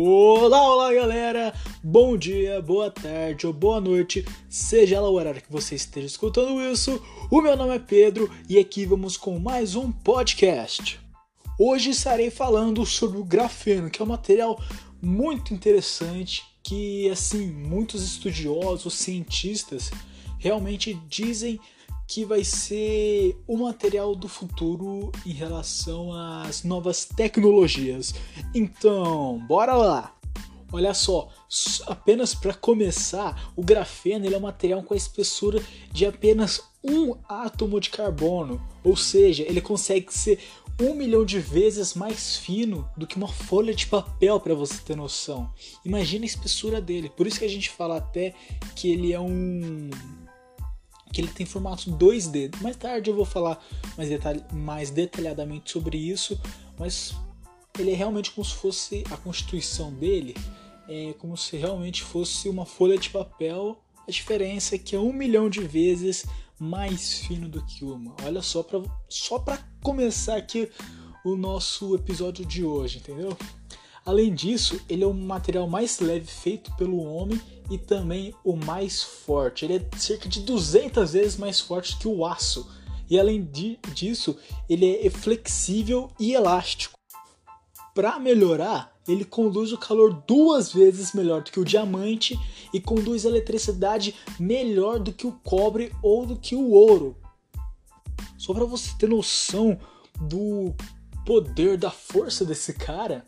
Olá, olá galera! Bom dia, boa tarde ou boa noite, seja lá o horário que você esteja escutando isso. O meu nome é Pedro e aqui vamos com mais um podcast. Hoje estarei falando sobre o grafeno, que é um material muito interessante que, assim, muitos estudiosos, cientistas realmente dizem que vai ser o material do futuro em relação às novas tecnologias. Então, bora lá! Olha só, apenas para começar, o grafeno é um material com a espessura de apenas um átomo de carbono, ou seja, ele consegue ser um milhão de vezes mais fino do que uma folha de papel para você ter noção. Imagina a espessura dele. Por isso que a gente fala até que ele é um que ele tem formato 2D. Mais tarde eu vou falar mais, detalh mais detalhadamente sobre isso, mas ele é realmente como se fosse a constituição dele, é como se realmente fosse uma folha de papel. A diferença é que é um milhão de vezes mais fino do que uma. Olha só para só para começar aqui o nosso episódio de hoje, entendeu? Além disso, ele é o material mais leve feito pelo homem e também o mais forte. Ele é cerca de 200 vezes mais forte que o aço. E além de, disso, ele é flexível e elástico. Para melhorar, ele conduz o calor duas vezes melhor do que o diamante e conduz a eletricidade melhor do que o cobre ou do que o ouro. Só para você ter noção do poder da força desse cara,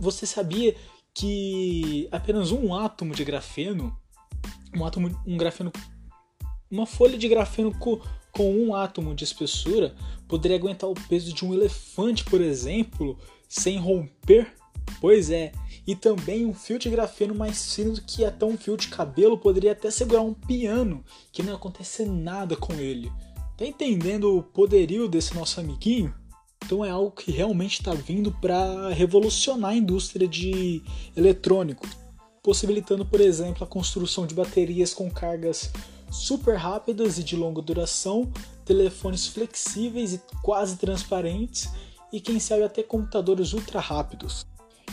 você sabia que apenas um átomo de grafeno, um átomo, um grafeno, uma folha de grafeno com, com um átomo de espessura poderia aguentar o peso de um elefante, por exemplo, sem romper? Pois é, e também um fio de grafeno mais fino do que até um fio de cabelo poderia até segurar um piano, que não ia acontecer nada com ele. Tá entendendo o poderio desse nosso amiguinho? Então é algo que realmente está vindo para revolucionar a indústria de eletrônico, possibilitando, por exemplo, a construção de baterias com cargas super rápidas e de longa duração, telefones flexíveis e quase transparentes e quem sabe até computadores ultra rápidos.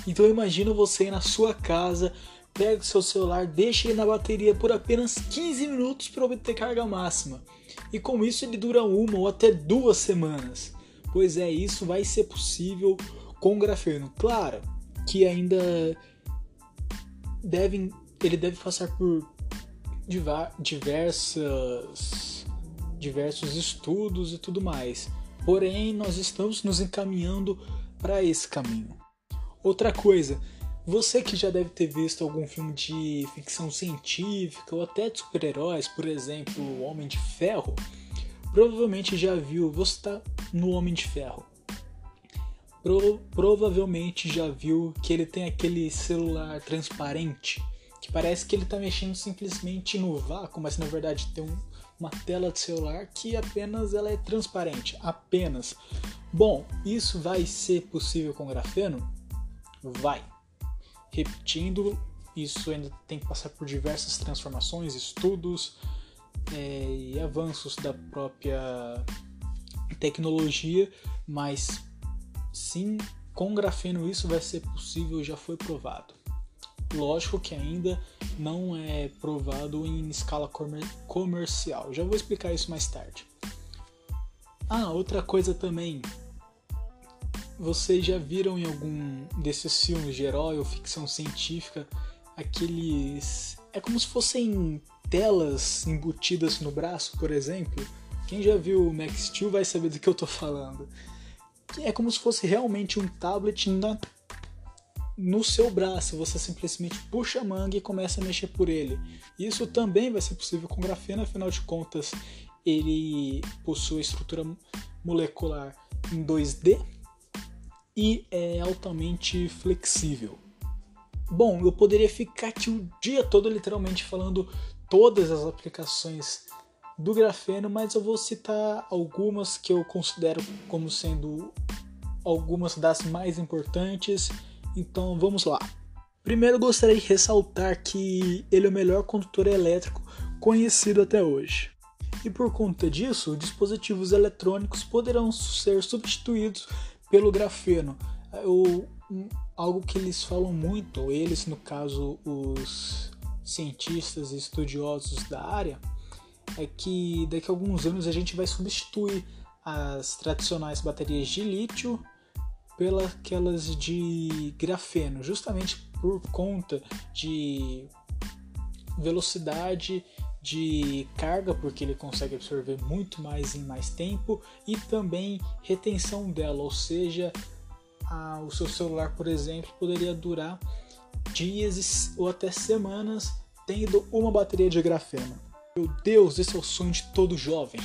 Então imagina você ir na sua casa, pega o seu celular, deixa ele na bateria por apenas 15 minutos para obter carga máxima. E com isso ele dura uma ou até duas semanas. Pois é, isso vai ser possível com grafeno. Claro que ainda devem, ele deve passar por diversas, diversos estudos e tudo mais. Porém, nós estamos nos encaminhando para esse caminho. Outra coisa, você que já deve ter visto algum filme de ficção científica ou até de super-heróis, por exemplo, O Homem de Ferro, provavelmente já viu, você está no Homem de Ferro. Pro, provavelmente já viu que ele tem aquele celular transparente que parece que ele está mexendo simplesmente no vácuo, mas na verdade tem um, uma tela de celular que apenas ela é transparente, apenas. Bom, isso vai ser possível com grafeno? Vai. Repetindo, isso ainda tem que passar por diversas transformações, estudos, é, e avanços da própria tecnologia, mas sim, com grafeno isso vai ser possível, já foi provado. Lógico que ainda não é provado em escala comer comercial. Já vou explicar isso mais tarde. Ah, outra coisa também. Vocês já viram em algum desses filmes de herói ou ficção científica aqueles. É como se fossem telas embutidas no braço, por exemplo, quem já viu o Max Steel vai saber do que eu tô falando. É como se fosse realmente um tablet na, no seu braço. Você simplesmente puxa a manga e começa a mexer por ele. Isso também vai ser possível com grafeno, afinal de contas, ele possui estrutura molecular em 2D e é altamente flexível. Bom, eu poderia ficar aqui o dia todo literalmente falando todas as aplicações do grafeno, mas eu vou citar algumas que eu considero como sendo algumas das mais importantes. Então vamos lá. Primeiro gostaria de ressaltar que ele é o melhor condutor elétrico conhecido até hoje. E por conta disso, dispositivos eletrônicos poderão ser substituídos pelo grafeno. Eu, algo que eles falam muito, eles no caso os cientistas e estudiosos da área, é que daqui a alguns anos a gente vai substituir as tradicionais baterias de lítio pelas de grafeno, justamente por conta de velocidade de carga, porque ele consegue absorver muito mais em mais tempo, e também retenção dela, ou seja, a, o seu celular, por exemplo, poderia durar dias ou até semanas tendo uma bateria de grafeno. Meu Deus, esse é o sonho de todo jovem.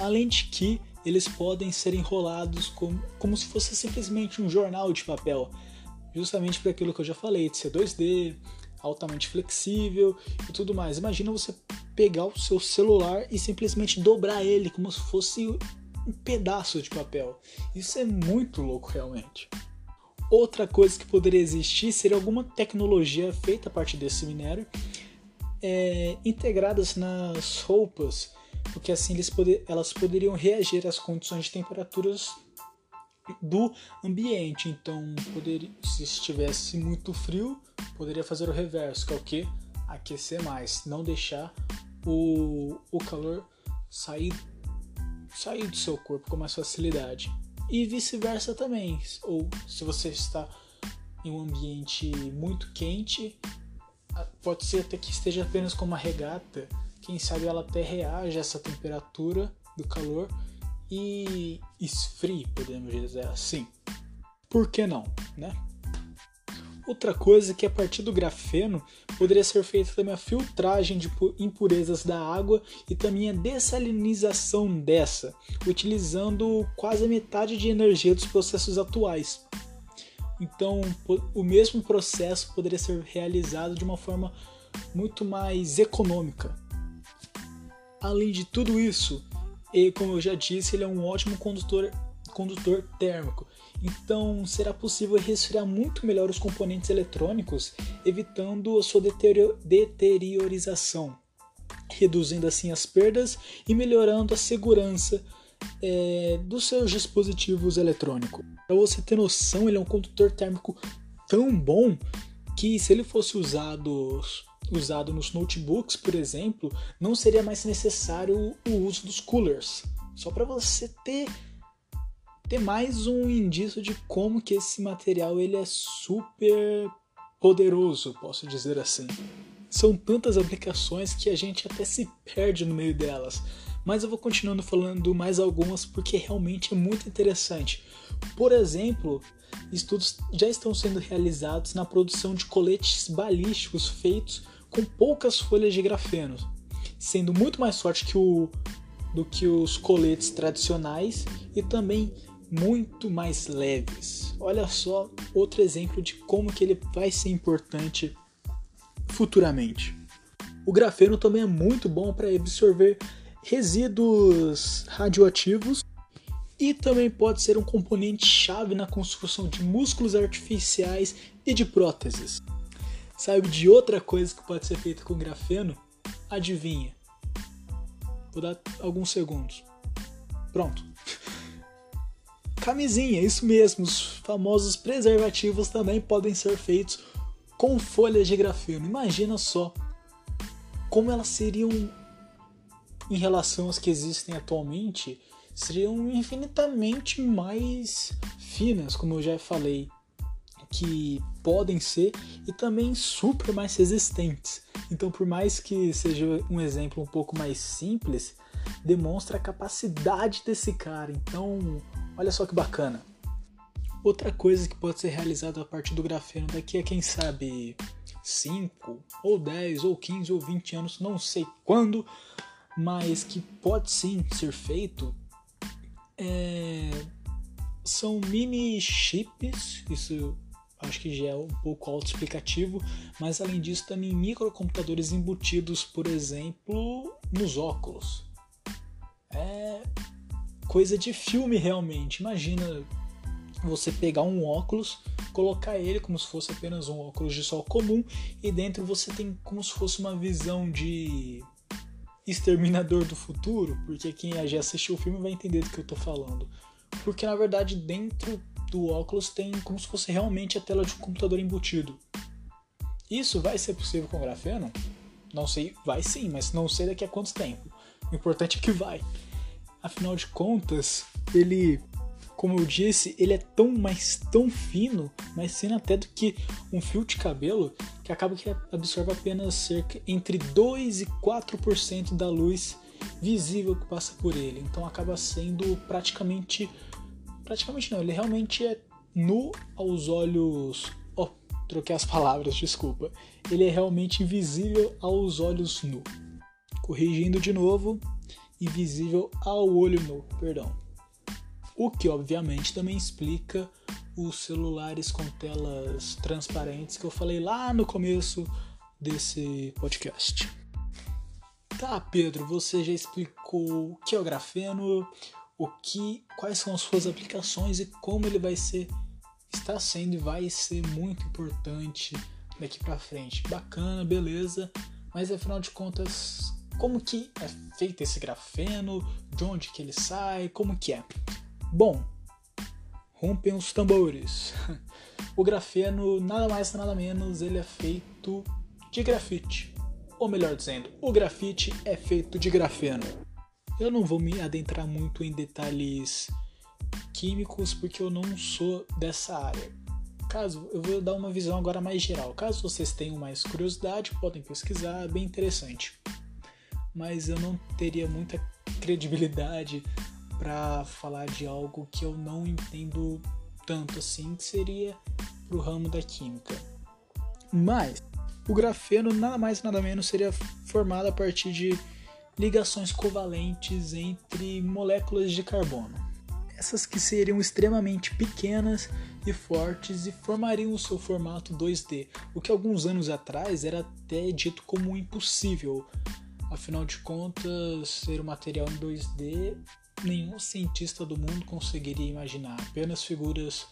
Além de que eles podem ser enrolados como, como se fosse simplesmente um jornal de papel, justamente por aquilo que eu já falei, de ser 2D, altamente flexível e tudo mais. Imagina você pegar o seu celular e simplesmente dobrar ele como se fosse um pedaço de papel. Isso é muito louco realmente. Outra coisa que poderia existir seria alguma tecnologia feita a partir desse minério é, integradas nas roupas, porque assim poder, elas poderiam reagir às condições de temperaturas do ambiente. Então, poderia, se estivesse muito frio, poderia fazer o reverso, que é o que? Aquecer mais, não deixar o, o calor sair, sair do seu corpo com mais facilidade. E vice-versa também. Ou se você está em um ambiente muito quente, pode ser até que esteja apenas com uma regata, quem sabe ela até reage a essa temperatura do calor e esfrie, podemos dizer assim. Por que não, né? Outra coisa é que a partir do grafeno poderia ser feita também a filtragem de impurezas da água e também a dessalinização dessa, utilizando quase a metade de energia dos processos atuais. Então, o mesmo processo poderia ser realizado de uma forma muito mais econômica. Além de tudo isso, e como eu já disse, ele é um ótimo condutor, condutor térmico. Então, será possível resfriar muito melhor os componentes eletrônicos, evitando a sua deteriorização, reduzindo assim as perdas e melhorando a segurança é, dos seus dispositivos eletrônicos. Para você ter noção, ele é um condutor térmico tão bom que se ele fosse usado usado nos notebooks, por exemplo, não seria mais necessário o uso dos coolers. Só para você ter ter mais um indício de como que esse material ele é super poderoso, posso dizer assim. São tantas aplicações que a gente até se perde no meio delas mas eu vou continuando falando mais algumas porque realmente é muito interessante. Por exemplo, estudos já estão sendo realizados na produção de coletes balísticos feitos com poucas folhas de grafeno, sendo muito mais forte que o, do que os coletes tradicionais e também muito mais leves. Olha só outro exemplo de como que ele vai ser importante futuramente. O grafeno também é muito bom para absorver resíduos radioativos e também pode ser um componente chave na construção de músculos artificiais e de próteses. Sabe de outra coisa que pode ser feita com grafeno? Adivinha? Vou dar alguns segundos. Pronto. Camisinha, isso mesmo. Os famosos preservativos também podem ser feitos com folhas de grafeno. Imagina só como elas seriam em relação às que existem atualmente, seriam infinitamente mais finas, como eu já falei, que podem ser e também super mais resistentes. Então, por mais que seja um exemplo um pouco mais simples, demonstra a capacidade desse cara. Então, olha só que bacana. Outra coisa que pode ser realizada a partir do grafeno daqui a quem sabe 5 ou 10 ou 15 ou 20 anos, não sei quando, mas que pode sim ser feito é, são mini chips, isso acho que já é um pouco autoexplicativo, mas além disso também microcomputadores embutidos, por exemplo, nos óculos. É coisa de filme realmente. Imagina você pegar um óculos, colocar ele como se fosse apenas um óculos de sol comum e dentro você tem como se fosse uma visão de Exterminador do Futuro, porque quem já assistiu o filme vai entender do que eu tô falando. Porque na verdade dentro do óculos tem como se fosse realmente a tela de um computador embutido. Isso vai ser possível com grafeno? Não sei, vai sim, mas não sei daqui a quanto tempo. O importante é que vai. Afinal de contas, ele, como eu disse, ele é tão mais tão fino, mais fino até do que um fio de cabelo, que acaba que absorve apenas cerca entre 2 e 4% da luz visível que passa por ele. Então acaba sendo praticamente praticamente não, ele realmente é nu aos olhos. Oh, troquei as palavras, desculpa. Ele é realmente invisível aos olhos nu. Corrigindo de novo, invisível ao olho nu, perdão. O que obviamente também explica os celulares com telas transparentes que eu falei lá no começo desse podcast. Tá, Pedro, você já explicou o que é o grafeno, o que, quais são as suas aplicações e como ele vai ser, está sendo e vai ser muito importante daqui para frente. Bacana, beleza, mas afinal de contas, como que é feito esse grafeno, de onde que ele sai, como que é? Bom, rompem os tambores. O grafeno, nada mais nada menos, ele é feito de grafite. Ou melhor dizendo, o grafite é feito de grafeno. Eu não vou me adentrar muito em detalhes químicos porque eu não sou dessa área. Caso eu vou dar uma visão agora mais geral. Caso vocês tenham mais curiosidade, podem pesquisar, é bem interessante. Mas eu não teria muita credibilidade para falar de algo que eu não entendo tanto assim, que seria pro ramo da química. Mas o grafeno nada mais nada menos seria formado a partir de ligações covalentes entre moléculas de carbono. Essas que seriam extremamente pequenas e fortes e formariam o seu formato 2D, o que alguns anos atrás era até dito como impossível. Afinal de contas, ser um material em 2D, nenhum cientista do mundo conseguiria imaginar, apenas figuras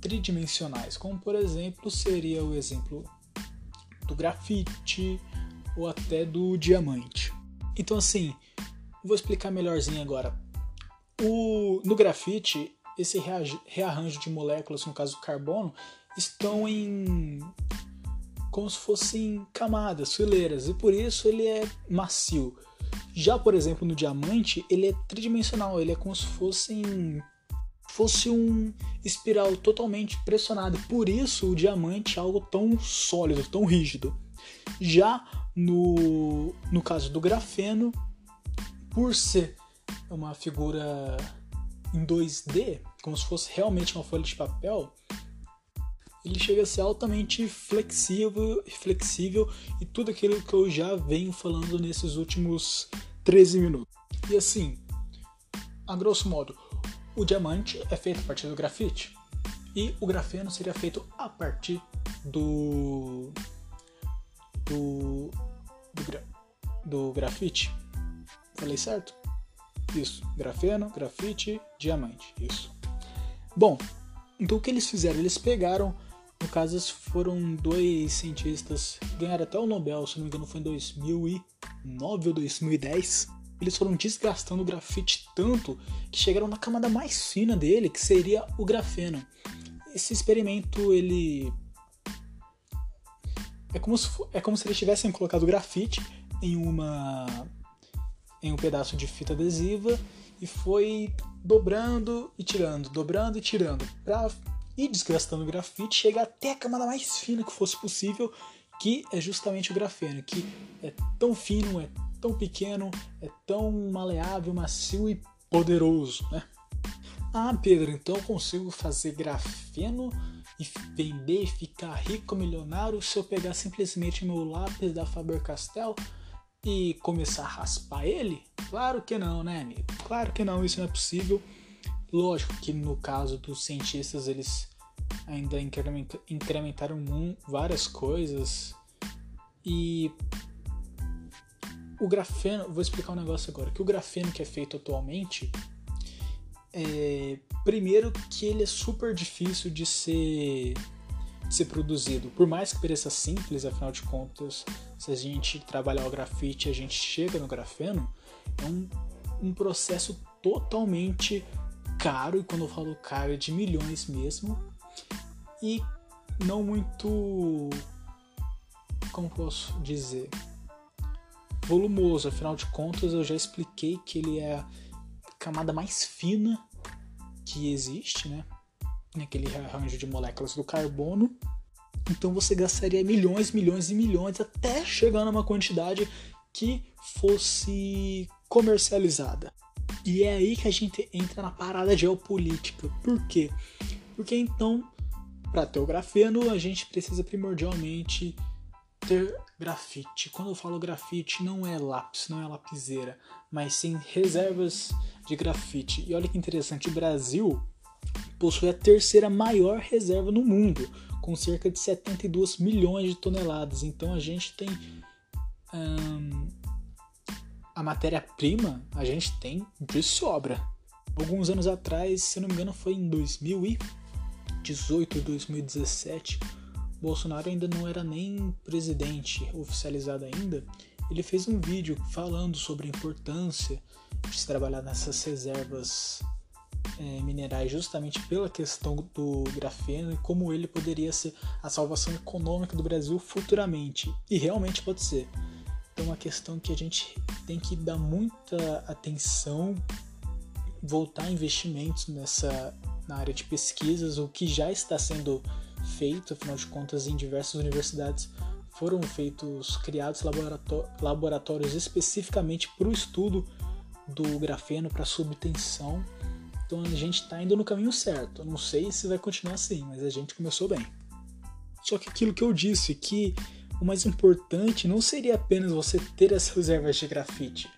tridimensionais, como por exemplo seria o exemplo do grafite ou até do diamante. Então, assim, vou explicar melhorzinho agora. O, no grafite, esse rearranjo de moléculas, no caso do carbono, estão em como se fossem camadas, fileiras, e por isso ele é macio. Já, por exemplo, no diamante, ele é tridimensional, ele é como se fosse, fosse um espiral totalmente pressionado. Por isso o diamante é algo tão sólido, tão rígido. Já no, no caso do grafeno, por ser uma figura em 2D, como se fosse realmente uma folha de papel, ele chega a ser altamente flexível, flexível e tudo aquilo que eu já venho falando nesses últimos 13 minutos. E assim, a grosso modo, o diamante é feito a partir do grafite e o grafeno seria feito a partir do do, do, gra, do grafite. Falei certo? Isso. Grafeno, grafite, diamante. Isso. Bom, então o que eles fizeram? Eles pegaram, no caso, foram dois cientistas, ganharam até o Nobel, se não me engano foi em 2009 ou 2010. Eles foram desgastando o grafite tanto que chegaram na camada mais fina dele, que seria o grafeno. Esse experimento ele é como se, é como se eles tivessem colocado grafite em uma em um pedaço de fita adesiva e foi dobrando e tirando, dobrando e tirando, para ir desgastando o grafite, chegar até a camada mais fina que fosse possível, que é justamente o grafeno, que é tão fino, é tão pequeno, é tão maleável, macio e poderoso, né? Ah, Pedro, então eu consigo fazer grafeno e vender e ficar rico, milionário, se eu pegar simplesmente meu lápis da Faber-Castell e começar a raspar ele? Claro que não, né, amigo? Claro que não, isso não é possível. Lógico que no caso dos cientistas eles ainda incrementaram várias coisas e o grafeno, vou explicar um negócio agora, que o grafeno que é feito atualmente é, primeiro que ele é super difícil de ser, de ser produzido. Por mais que pareça simples, afinal de contas, se a gente trabalhar o grafite a gente chega no grafeno, é um, um processo totalmente caro, e quando eu falo caro é de milhões mesmo, e não muito. Como posso dizer? Volumoso, afinal de contas eu já expliquei que ele é a camada mais fina que existe, né? Naquele arranjo de moléculas do carbono. Então você gastaria milhões, milhões e milhões até chegar numa quantidade que fosse comercializada. E é aí que a gente entra na parada geopolítica. Por quê? Porque então, para ter o grafeno, a gente precisa primordialmente ter grafite. Quando eu falo grafite, não é lápis, não é lapiseira, mas sim reservas de grafite. E olha que interessante, o Brasil possui a terceira maior reserva no mundo, com cerca de 72 milhões de toneladas. Então a gente tem hum, a matéria-prima, a gente tem de sobra. Alguns anos atrás, se não me engano, foi em 2018, 2017, Bolsonaro ainda não era nem presidente oficializado ainda. Ele fez um vídeo falando sobre a importância de se trabalhar nessas reservas é, minerais justamente pela questão do grafeno e como ele poderia ser a salvação econômica do Brasil futuramente. E realmente pode ser. Então, é uma questão que a gente tem que dar muita atenção, voltar investimentos nessa na área de pesquisas, o que já está sendo feito, afinal de contas, em diversas universidades foram feitos, criados laboratórios especificamente para o estudo do grafeno para subtensão então a gente está indo no caminho certo. Não sei se vai continuar assim, mas a gente começou bem. Só que aquilo que eu disse, que o mais importante não seria apenas você ter as reservas de grafite,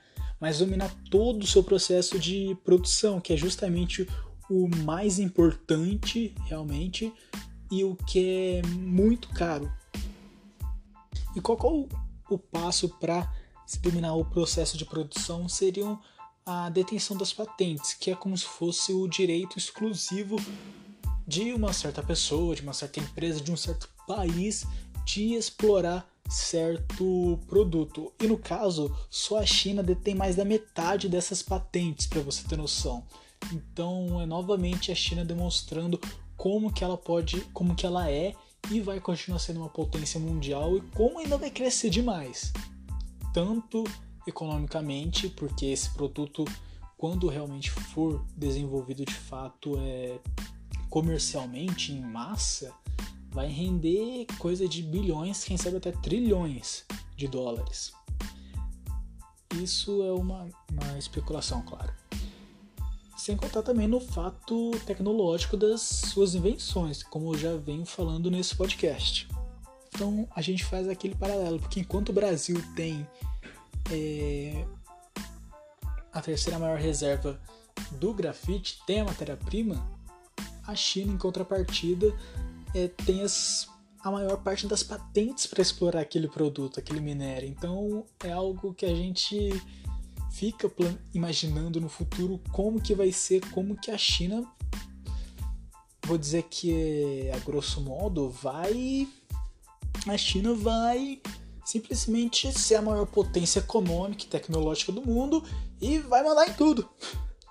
mas dominar todo o seu processo de produção, que é justamente o mais importante realmente e o que é muito caro. E qual o, o passo para se dominar o processo de produção? Seriam a detenção das patentes, que é como se fosse o direito exclusivo de uma certa pessoa, de uma certa empresa, de um certo país de explorar certo produto. E no caso, só a China detém mais da metade dessas patentes, para você ter noção. Então, é novamente a China demonstrando como que ela pode, como que ela é e vai continuar sendo uma potência mundial e como ainda vai crescer demais. Tanto economicamente, porque esse produto, quando realmente for desenvolvido de fato é, comercialmente, em massa, vai render coisa de bilhões, quem sabe até trilhões de dólares. Isso é uma, uma especulação, claro. Sem contar também no fato tecnológico das suas invenções, como eu já venho falando nesse podcast. Então a gente faz aquele paralelo, porque enquanto o Brasil tem é, a terceira maior reserva do grafite tem a matéria-prima, a China, em contrapartida, é, tem as, a maior parte das patentes para explorar aquele produto, aquele minério. Então é algo que a gente fica imaginando no futuro como que vai ser, como que a China, vou dizer que a grosso modo, vai. A China vai simplesmente ser a maior potência econômica e tecnológica do mundo e vai mandar em tudo.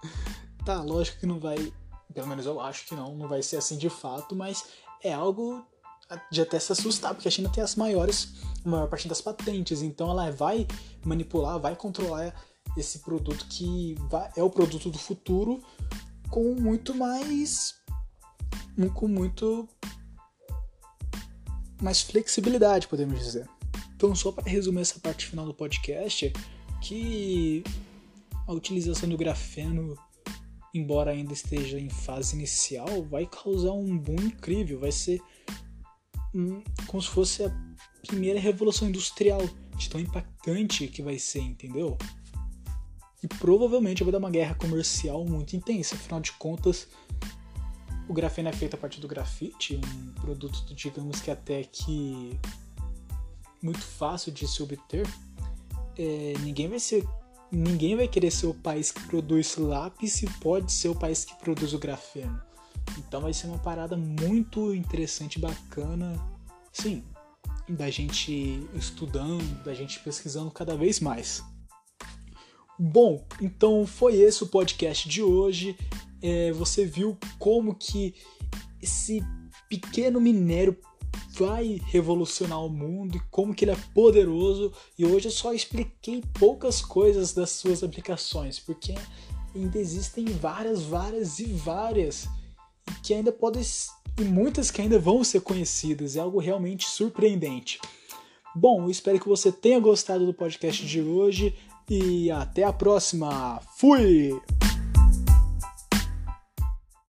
tá, lógico que não vai, pelo menos eu acho que não, não vai ser assim de fato, mas é algo de até se assustar, porque a China tem as maiores, a maior parte das patentes, então ela vai manipular, vai controlar esse produto que é o produto do futuro com muito mais com muito mais flexibilidade, podemos dizer. Então, só para resumir essa parte final do podcast, que a utilização do grafeno, embora ainda esteja em fase inicial, vai causar um boom incrível, vai ser hum, como se fosse a primeira revolução industrial, de tão impactante que vai ser, entendeu? E provavelmente vai dar uma guerra comercial muito intensa, afinal de contas, o grafeno é feito a partir do grafite, um produto, digamos que até que muito fácil de se obter, é, ninguém vai ser ninguém vai querer ser o país que produz lápis e pode ser o país que produz o grafeno. Então vai ser uma parada muito interessante, bacana, sim, da gente estudando, da gente pesquisando cada vez mais. Bom, então foi esse o podcast de hoje. é, você viu como que esse pequeno minério vai revolucionar o mundo e como que ele é poderoso. E hoje eu só expliquei poucas coisas das suas aplicações, porque ainda existem várias, várias e várias que ainda podem e muitas que ainda vão ser conhecidas. É algo realmente surpreendente. Bom, espero que você tenha gostado do podcast de hoje e até a próxima. Fui!